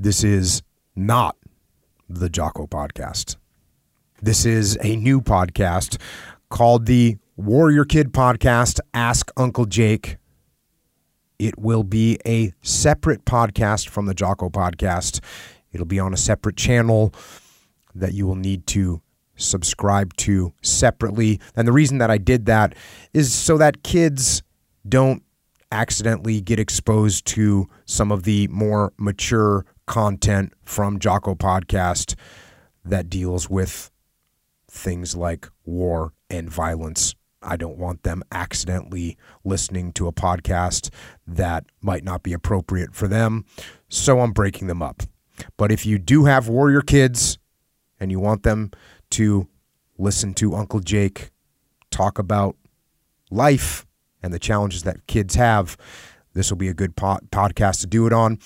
This is not the Jocko podcast. This is a new podcast called the Warrior Kid Podcast Ask Uncle Jake. It will be a separate podcast from the Jocko podcast. It'll be on a separate channel that you will need to subscribe to separately. And the reason that I did that is so that kids don't accidentally get exposed to some of the more mature content from Jocko Podcast that deals with things like war and violence. I don't want them accidentally listening to a podcast that might not be appropriate for them. So I'm breaking them up. But if you do have warrior kids and you want them to listen to Uncle Jake talk about life and the challenges that kids have, this will be a good po- podcast to do it on.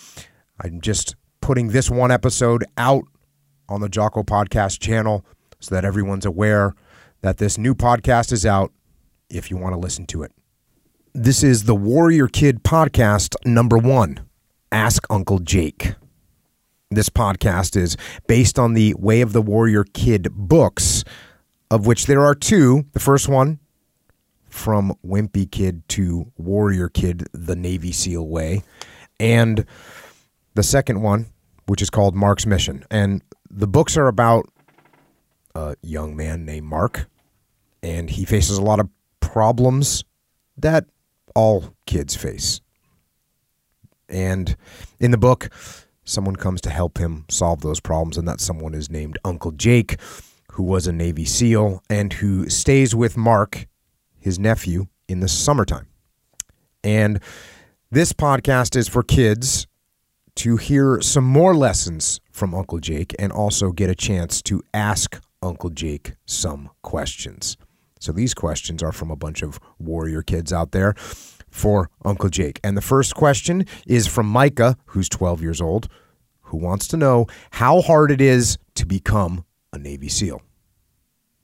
I'm just putting this one episode out on the Jocko Podcast channel so that everyone's aware that this new podcast is out if you want to listen to it. This is the Warrior Kid Podcast number one Ask Uncle Jake. This podcast is based on the Way of the Warrior Kid books, of which there are two. The first one, From Wimpy Kid to Warrior Kid, the Navy SEAL Way, and the second one, which is called Mark's Mission. And the books are about a young man named Mark, and he faces a lot of problems that all kids face. And in the book, someone comes to help him solve those problems, and that someone is named Uncle Jake, who was a Navy SEAL and who stays with Mark, his nephew, in the summertime. And this podcast is for kids to hear some more lessons from Uncle Jake and also get a chance to ask Uncle Jake some questions. So these questions are from a bunch of warrior kids out there for Uncle Jake. And the first question is from Micah, who's 12 years old, who wants to know how hard it is to become a Navy SEAL.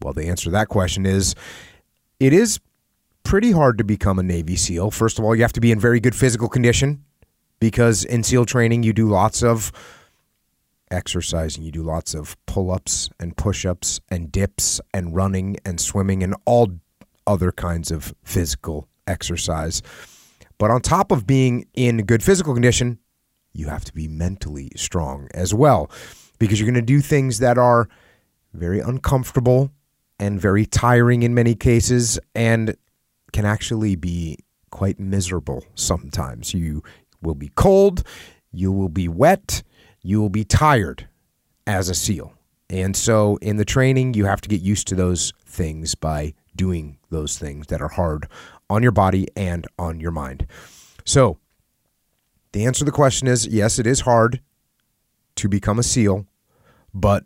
Well, the answer to that question is it is pretty hard to become a Navy SEAL. First of all, you have to be in very good physical condition because in SEAL training, you do lots of exercising. You do lots of pull ups and push ups and dips and running and swimming and all other kinds of physical exercise. But on top of being in good physical condition, you have to be mentally strong as well because you're going to do things that are very uncomfortable and very tiring in many cases and can actually be quite miserable sometimes. You will be cold, you will be wet, you will be tired as a SEAL. And so in the training, you have to get used to those things by doing those things that are hard on your body and on your mind. So the answer to the question is yes, it is hard to become a SEAL, but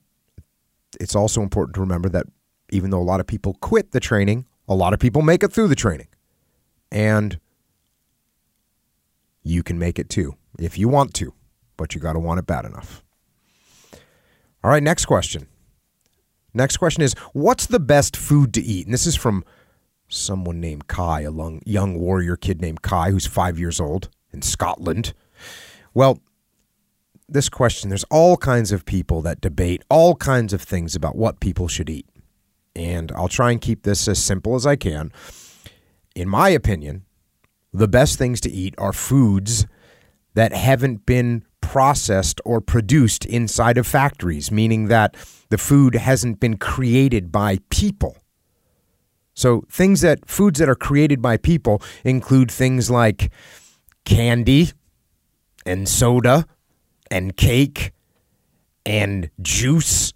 it's also important to remember that even though a lot of people quit the training, a lot of people make it through the training. And you can make it too if you want to but you got to want it bad enough. All right, next question. Next question is What's the best food to eat? And this is from someone named Kai, a young warrior kid named Kai, who's five years old in Scotland. Well, this question, there's all kinds of people that debate all kinds of things about what people should eat. And I'll try and keep this as simple as I can. In my opinion, the best things to eat are foods that haven't been processed or produced inside of factories, meaning that the food hasn't been created by people. So, things that foods that are created by people include things like candy and soda and cake and juice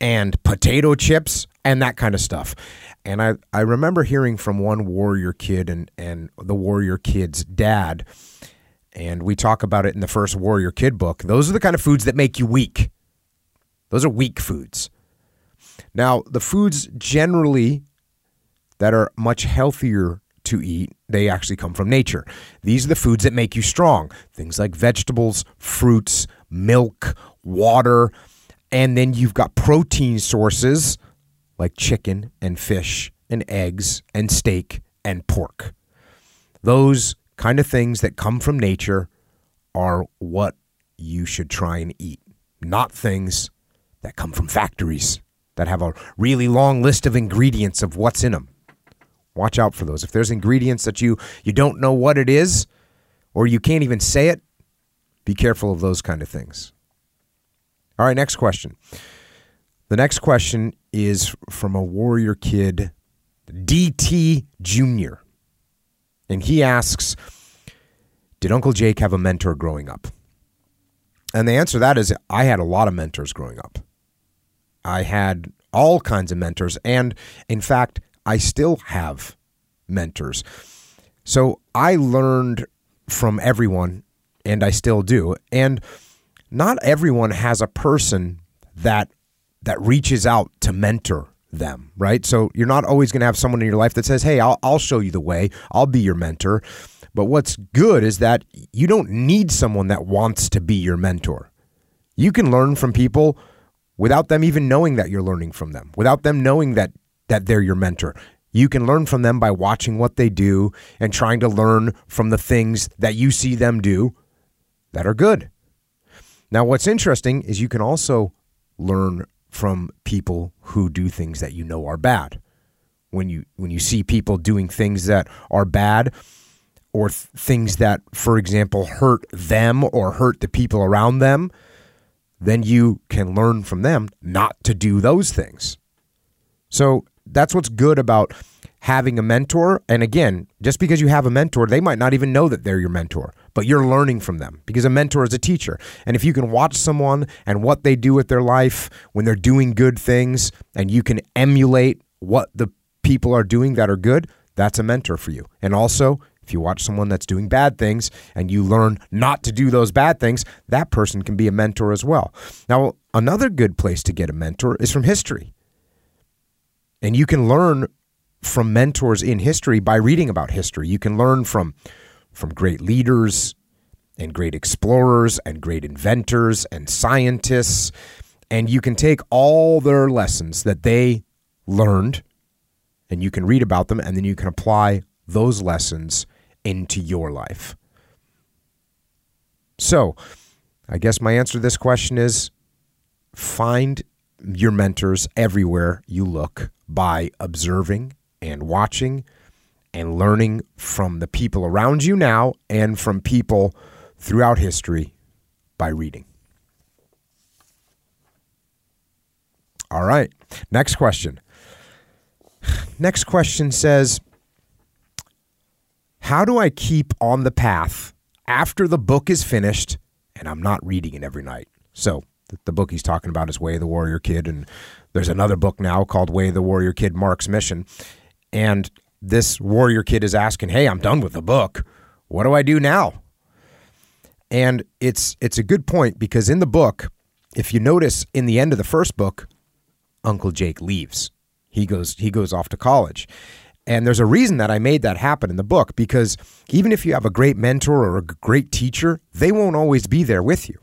and potato chips and that kind of stuff. And I, I remember hearing from one warrior kid and, and the warrior kid's dad and we talk about it in the first Warrior Kid book. Those are the kind of foods that make you weak. Those are weak foods. Now, the foods generally that are much healthier to eat, they actually come from nature. These are the foods that make you strong. Things like vegetables, fruits, milk, water, and then you've got protein sources like chicken and fish and eggs and steak and pork. Those kind of things that come from nature are what you should try and eat, not things that come from factories that have a really long list of ingredients of what's in them. Watch out for those. If there's ingredients that you you don't know what it is or you can't even say it, be careful of those kind of things. All right, next question. The next question is from a warrior kid, DT Jr. And he asks, Did Uncle Jake have a mentor growing up? And the answer to that is I had a lot of mentors growing up. I had all kinds of mentors. And in fact, I still have mentors. So I learned from everyone, and I still do. And not everyone has a person that that reaches out to mentor them, right? So you're not always going to have someone in your life that says, "Hey, I'll I'll show you the way. I'll be your mentor." But what's good is that you don't need someone that wants to be your mentor. You can learn from people without them even knowing that you're learning from them, without them knowing that that they're your mentor. You can learn from them by watching what they do and trying to learn from the things that you see them do that are good. Now, what's interesting is you can also learn from people who do things that you know are bad. When you when you see people doing things that are bad or th- things that for example hurt them or hurt the people around them, then you can learn from them not to do those things. So that's what's good about having a mentor. And again, just because you have a mentor, they might not even know that they're your mentor, but you're learning from them because a mentor is a teacher. And if you can watch someone and what they do with their life when they're doing good things and you can emulate what the people are doing that are good, that's a mentor for you. And also, if you watch someone that's doing bad things and you learn not to do those bad things, that person can be a mentor as well. Now, another good place to get a mentor is from history. And you can learn from mentors in history by reading about history. You can learn from from great leaders and great explorers and great inventors and scientists and you can take all their lessons that they learned and you can read about them and then you can apply those lessons into your life. So, I guess my answer to this question is find your mentors everywhere you look by observing and watching and learning from the people around you now and from people throughout history by reading. All right. Next question. Next question says How do I keep on the path after the book is finished and I'm not reading it every night? So, the book he's talking about is Way of the Warrior Kid. And there's another book now called Way of the Warrior Kid Mark's Mission. And this warrior kid is asking, "Hey, I'm done with the book. What do I do now?" And it's it's a good point because in the book, if you notice in the end of the first book, Uncle Jake leaves. He goes he goes off to college. And there's a reason that I made that happen in the book because even if you have a great mentor or a great teacher, they won't always be there with you.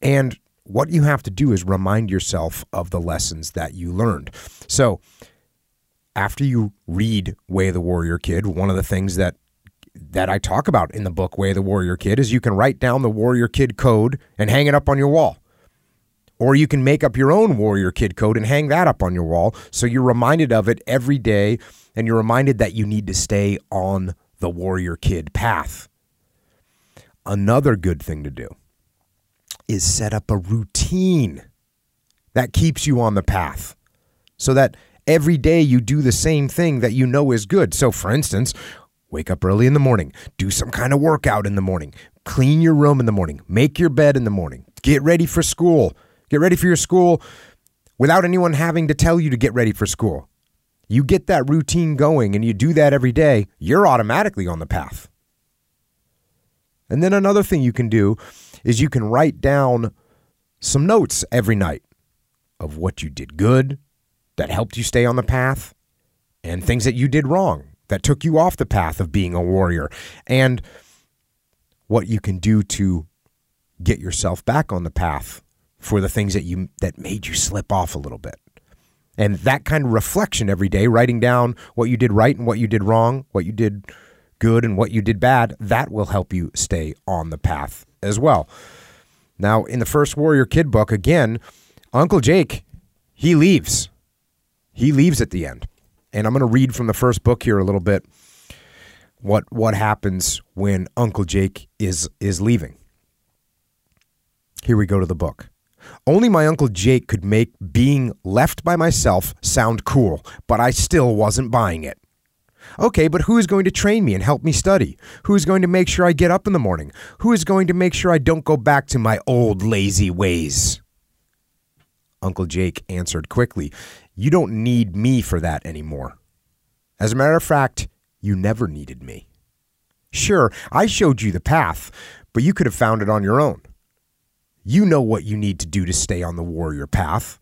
And what you have to do is remind yourself of the lessons that you learned. So, after you read Way of the Warrior Kid, one of the things that that I talk about in the book Way of the Warrior Kid is you can write down the Warrior Kid code and hang it up on your wall. Or you can make up your own Warrior Kid code and hang that up on your wall so you're reminded of it every day and you're reminded that you need to stay on the Warrior Kid path. Another good thing to do is set up a routine that keeps you on the path so that every day you do the same thing that you know is good. So, for instance, wake up early in the morning, do some kind of workout in the morning, clean your room in the morning, make your bed in the morning, get ready for school, get ready for your school without anyone having to tell you to get ready for school. You get that routine going and you do that every day, you're automatically on the path. And then another thing you can do is you can write down some notes every night of what you did good, that helped you stay on the path and things that you did wrong that took you off the path of being a warrior and what you can do to get yourself back on the path for the things that you that made you slip off a little bit. And that kind of reflection every day, writing down what you did right and what you did wrong, what you did good and what you did bad, that will help you stay on the path as well. Now, in the first Warrior Kid book, again, Uncle Jake, he leaves. He leaves at the end. And I'm going to read from the first book here a little bit what what happens when Uncle Jake is is leaving. Here we go to the book. Only my Uncle Jake could make being left by myself sound cool, but I still wasn't buying it. Okay, but who is going to train me and help me study? Who is going to make sure I get up in the morning? Who is going to make sure I don't go back to my old lazy ways? Uncle Jake answered quickly, You don't need me for that anymore. As a matter of fact, you never needed me. Sure, I showed you the path, but you could have found it on your own. You know what you need to do to stay on the warrior path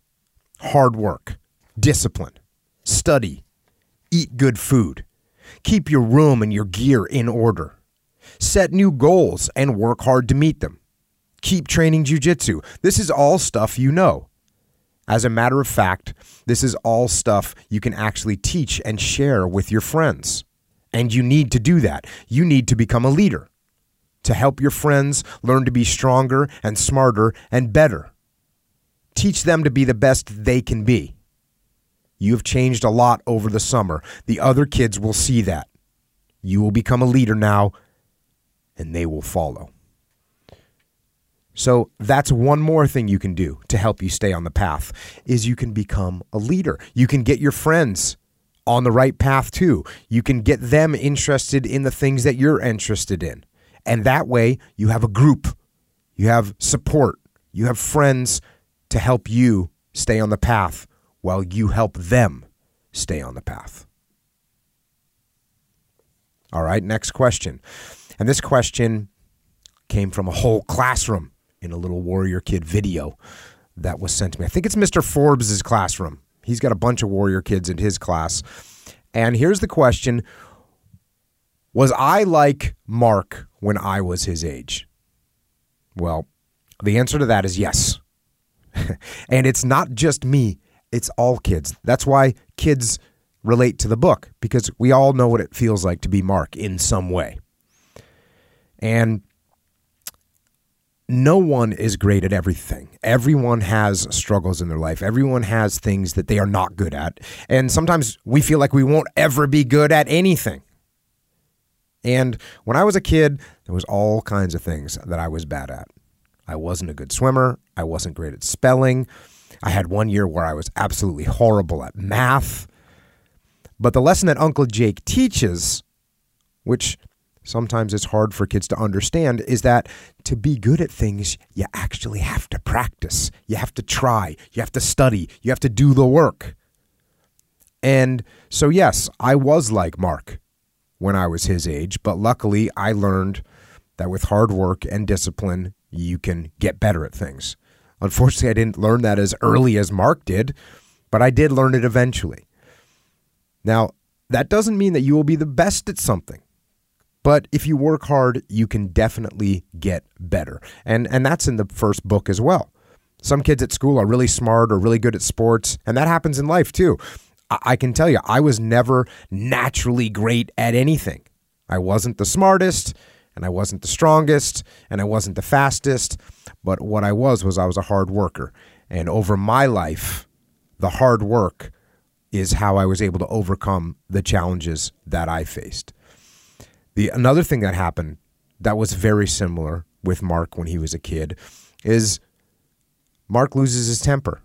hard work, discipline, study, eat good food, keep your room and your gear in order, set new goals and work hard to meet them, keep training jujitsu. This is all stuff you know. As a matter of fact, this is all stuff you can actually teach and share with your friends. And you need to do that. You need to become a leader to help your friends learn to be stronger and smarter and better. Teach them to be the best they can be. You have changed a lot over the summer. The other kids will see that. You will become a leader now, and they will follow. So that's one more thing you can do to help you stay on the path is you can become a leader. You can get your friends on the right path too. You can get them interested in the things that you're interested in. And that way, you have a group, you have support, you have friends to help you stay on the path while you help them stay on the path. All right, next question. And this question came from a whole classroom in a little Warrior Kid video that was sent to me. I think it's Mr. Forbes' classroom. He's got a bunch of Warrior Kids in his class. And here's the question Was I like Mark when I was his age? Well, the answer to that is yes. and it's not just me, it's all kids. That's why kids relate to the book because we all know what it feels like to be Mark in some way. And no one is great at everything. Everyone has struggles in their life. Everyone has things that they are not good at. And sometimes we feel like we won't ever be good at anything. And when I was a kid, there was all kinds of things that I was bad at. I wasn't a good swimmer. I wasn't great at spelling. I had one year where I was absolutely horrible at math. But the lesson that Uncle Jake teaches, which sometimes it's hard for kids to understand is that to be good at things, you actually have to practice. You have to try. You have to study. You have to do the work. And so, yes, I was like Mark when I was his age, but luckily I learned that with hard work and discipline, you can get better at things. Unfortunately, I didn't learn that as early as Mark did, but I did learn it eventually. Now, that doesn't mean that you will be the best at something. But if you work hard, you can definitely get better. And and that's in the first book as well. Some kids at school are really smart or really good at sports, and that happens in life too. I, I can tell you, I was never naturally great at anything. I wasn't the smartest, and I wasn't the strongest, and I wasn't the fastest, but what I was was I was a hard worker. And over my life, the hard work is how I was able to overcome the challenges that I faced. The another thing that happened that was very similar with Mark when he was a kid is Mark loses his temper.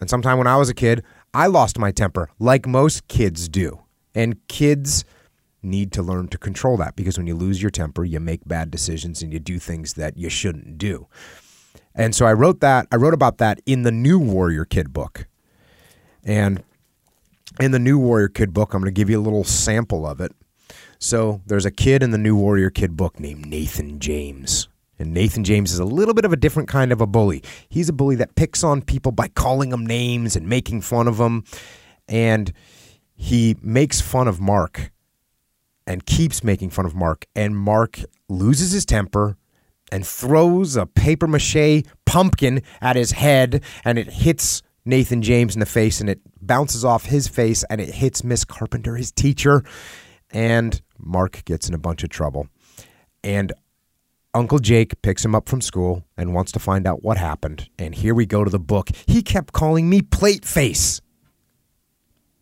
And sometime when I was a kid, I lost my temper like most kids do. And kids need to learn to control that because when you lose your temper, you make bad decisions and you do things that you shouldn't do. And so I wrote that, I wrote about that in the new Warrior Kid book. And in the new Warrior Kid book, I'm going to give you a little sample of it. So there's a kid in the new Warrior Kid book named Nathan James. And Nathan James is a little bit of a different kind of a bully. He's a bully that picks on people by calling them names and making fun of them. And he makes fun of Mark and keeps making fun of Mark. And Mark loses his temper and throws a paper mache pumpkin at his head and it hits Nathan James in the face and it bounces off his face and it hits Miss Carpenter, his teacher. And Mark gets in a bunch of trouble. And Uncle Jake picks him up from school and wants to find out what happened. And here we go to the book. He kept calling me plate face.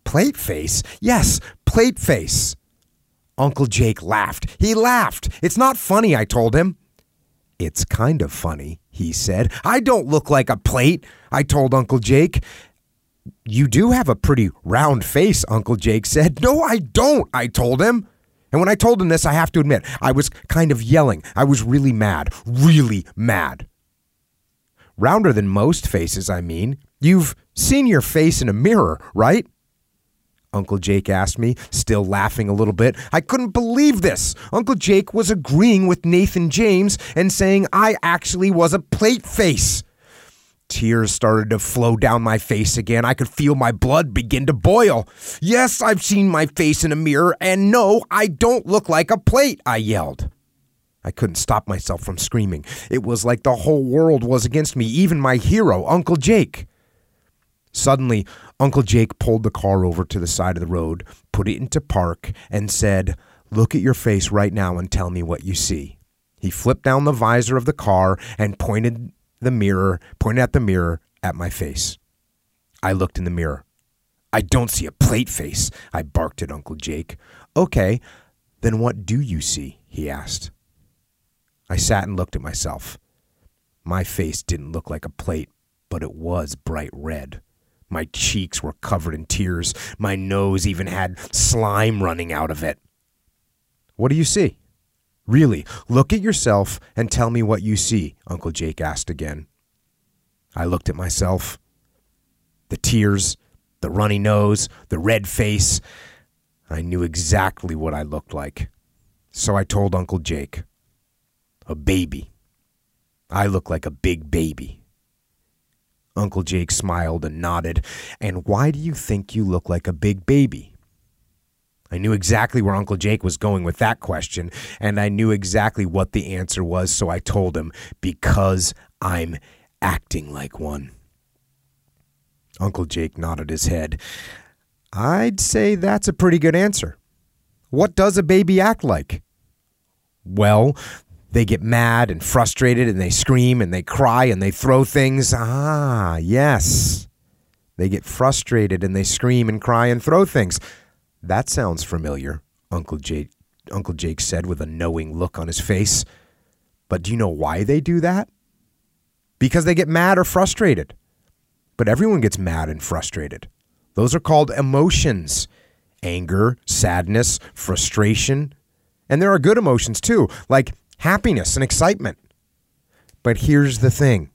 Plate face? Yes, plate face. Uncle Jake laughed. He laughed. It's not funny, I told him. It's kind of funny, he said. I don't look like a plate, I told Uncle Jake. You do have a pretty round face, Uncle Jake said. No, I don't, I told him. And when I told him this, I have to admit, I was kind of yelling. I was really mad, really mad. Rounder than most faces, I mean. You've seen your face in a mirror, right? Uncle Jake asked me, still laughing a little bit. I couldn't believe this. Uncle Jake was agreeing with Nathan James and saying I actually was a plate face. Tears started to flow down my face again. I could feel my blood begin to boil. Yes, I've seen my face in a mirror, and no, I don't look like a plate, I yelled. I couldn't stop myself from screaming. It was like the whole world was against me, even my hero, Uncle Jake. Suddenly, Uncle Jake pulled the car over to the side of the road, put it into park, and said, Look at your face right now and tell me what you see. He flipped down the visor of the car and pointed the mirror, pointed at the mirror at my face. I looked in the mirror. I don't see a plate face, I barked at Uncle Jake. Okay, then what do you see? he asked. I sat and looked at myself. My face didn't look like a plate, but it was bright red. My cheeks were covered in tears. My nose even had slime running out of it. What do you see? Really, look at yourself and tell me what you see, Uncle Jake asked again. I looked at myself. The tears, the runny nose, the red face. I knew exactly what I looked like. So I told Uncle Jake. A baby. I look like a big baby. Uncle Jake smiled and nodded. And why do you think you look like a big baby? I knew exactly where Uncle Jake was going with that question, and I knew exactly what the answer was, so I told him, because I'm acting like one. Uncle Jake nodded his head. I'd say that's a pretty good answer. What does a baby act like? Well, they get mad and frustrated and they scream and they cry and they throw things. Ah, yes. They get frustrated and they scream and cry and throw things. That sounds familiar, Uncle Jake, Uncle Jake said with a knowing look on his face. But do you know why they do that? Because they get mad or frustrated. But everyone gets mad and frustrated. Those are called emotions anger, sadness, frustration. And there are good emotions too, like happiness and excitement. But here's the thing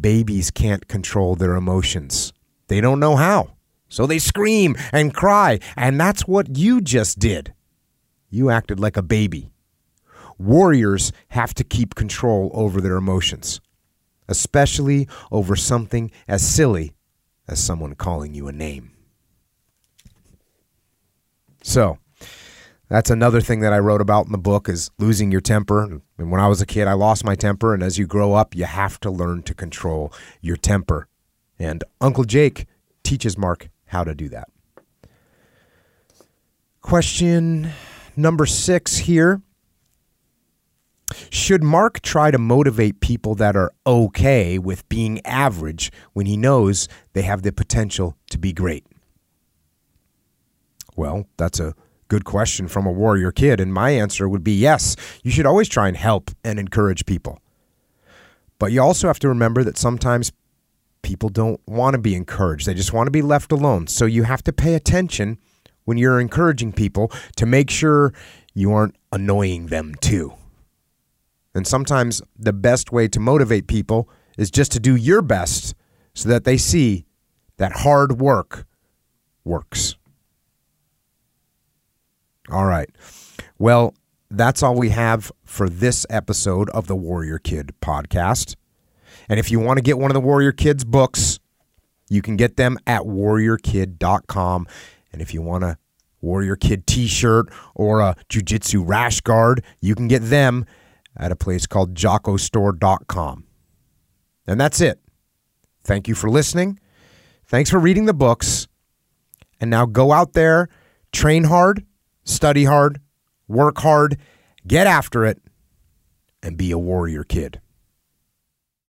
babies can't control their emotions, they don't know how. So they scream and cry, and that's what you just did. You acted like a baby. Warriors have to keep control over their emotions, especially over something as silly as someone calling you a name. So, that's another thing that I wrote about in the book is losing your temper. And when I was a kid, I lost my temper, and as you grow up, you have to learn to control your temper. And Uncle Jake teaches Mark how to do that. Question number six here. Should Mark try to motivate people that are okay with being average when he knows they have the potential to be great? Well, that's a good question from a warrior kid, and my answer would be yes. You should always try and help and encourage people. But you also have to remember that sometimes people don't want to be encouraged. They just want to be left alone. So you have to pay attention when you're encouraging people to make sure you aren't annoying them too. And sometimes the best way to motivate people is just to do your best so that they see that hard work works. All right. Well, that's all we have for this episode of the Warrior Kid podcast. And if you want to get one of the Warrior Kids books, you can get them at warriorkid.com. And if you want a Warrior Kid t shirt or a Jiu Jitsu rash guard, you can get them at a place called jockostore.com. And that's it. Thank you for listening. Thanks for reading the books. And now go out there, train hard, study hard, work hard, get after it, and be a warrior kid.